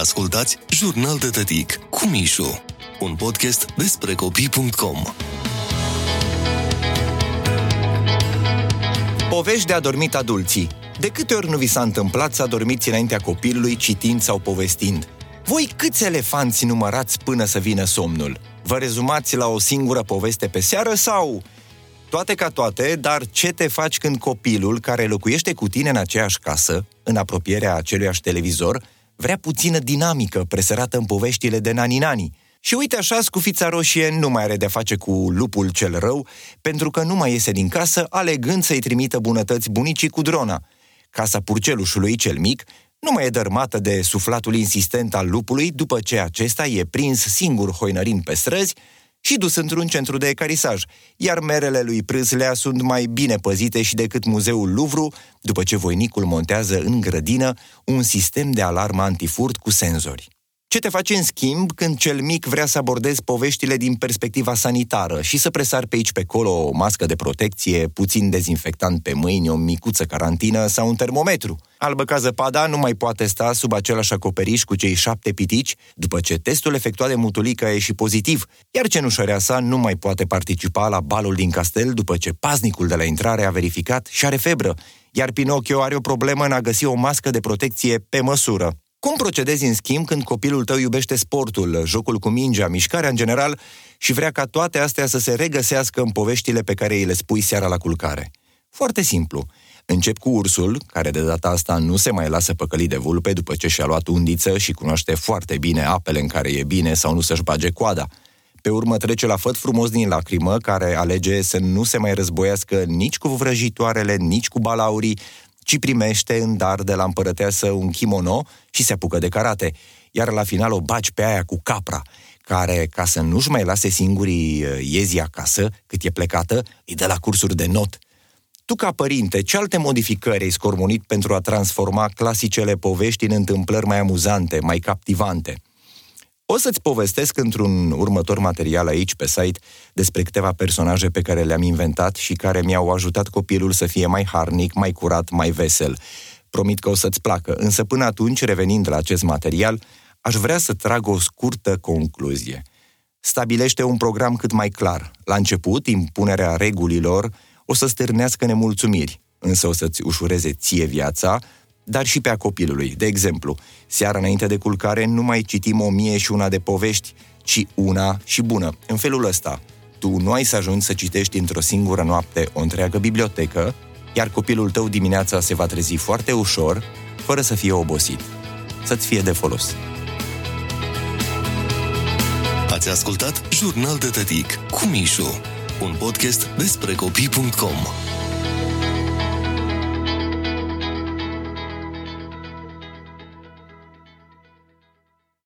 Ascultați Jurnal de Tătic cu Mișu, un podcast despre copii.com. Povești de adormit adulții. De câte ori nu vi s-a întâmplat să adormiți înaintea copilului citind sau povestind? Voi câți elefanți numărați până să vină somnul? Vă rezumați la o singură poveste pe seară sau... Toate ca toate, dar ce te faci când copilul care locuiește cu tine în aceeași casă, în apropierea aceluiași televizor, vrea puțină dinamică presărată în poveștile de nani-nani? Și uite așa, scufița roșie nu mai are de face cu lupul cel rău, pentru că nu mai iese din casă, alegând să-i trimită bunătăți bunicii cu drona. Casa purcelușului cel mic nu mai e dărmată de suflatul insistent al lupului după ce acesta e prins singur hoinărind pe străzi și dus într-un centru de ecarisaj, iar merele lui Prâslea sunt mai bine păzite și decât muzeul Louvre, după ce voinicul montează în grădină un sistem de alarmă antifurt cu senzori. Ce te face în schimb când cel mic vrea să abordezi poveștile din perspectiva sanitară și să presar pe aici pe acolo o mască de protecție, puțin dezinfectant pe mâini, o micuță carantină sau un termometru? Albă ca zăpada nu mai poate sta sub același acoperiș cu cei șapte pitici după ce testul efectuat de mutulică a ieșit pozitiv, iar cenușărea sa nu mai poate participa la balul din castel după ce paznicul de la intrare a verificat și are febră, iar Pinocchio are o problemă în a găsi o mască de protecție pe măsură. Cum procedezi, în schimb, când copilul tău iubește sportul, jocul cu mingea, mișcarea în general și vrea ca toate astea să se regăsească în poveștile pe care îi le spui seara la culcare? Foarte simplu. Încep cu ursul, care de data asta nu se mai lasă păcălit de vulpe după ce și-a luat undiță și cunoaște foarte bine apele în care e bine sau nu să-și bage coada. Pe urmă trece la făt frumos din lacrimă, care alege să nu se mai războiască nici cu vrăjitoarele, nici cu balaurii, ci primește în dar de la împărăteasă un kimono și se apucă de karate, iar la final o baci pe aia cu capra, care, ca să nu-și mai lase singurii uh, iezii acasă, cât e plecată, îi dă la cursuri de not. Tu, ca părinte, ce alte modificări ai scormonit pentru a transforma clasicele povești în întâmplări mai amuzante, mai captivante – o să-ți povestesc într-un următor material aici pe site despre câteva personaje pe care le-am inventat și care mi-au ajutat copilul să fie mai harnic, mai curat, mai vesel. Promit că o să-ți placă, însă până atunci, revenind la acest material, aș vrea să trag o scurtă concluzie. Stabilește un program cât mai clar. La început, impunerea regulilor o să stârnească nemulțumiri, însă o să-ți ușureze ție viața, dar și pe a copilului. De exemplu, seara înainte de culcare nu mai citim o mie și una de povești, ci una și bună. În felul ăsta, tu nu ai să ajungi să citești într-o singură noapte o întreagă bibliotecă, iar copilul tău dimineața se va trezi foarte ușor, fără să fie obosit. Să-ți fie de folos. Ați ascultat Jurnal de Tătic cu Mișu, un podcast despre copii.com.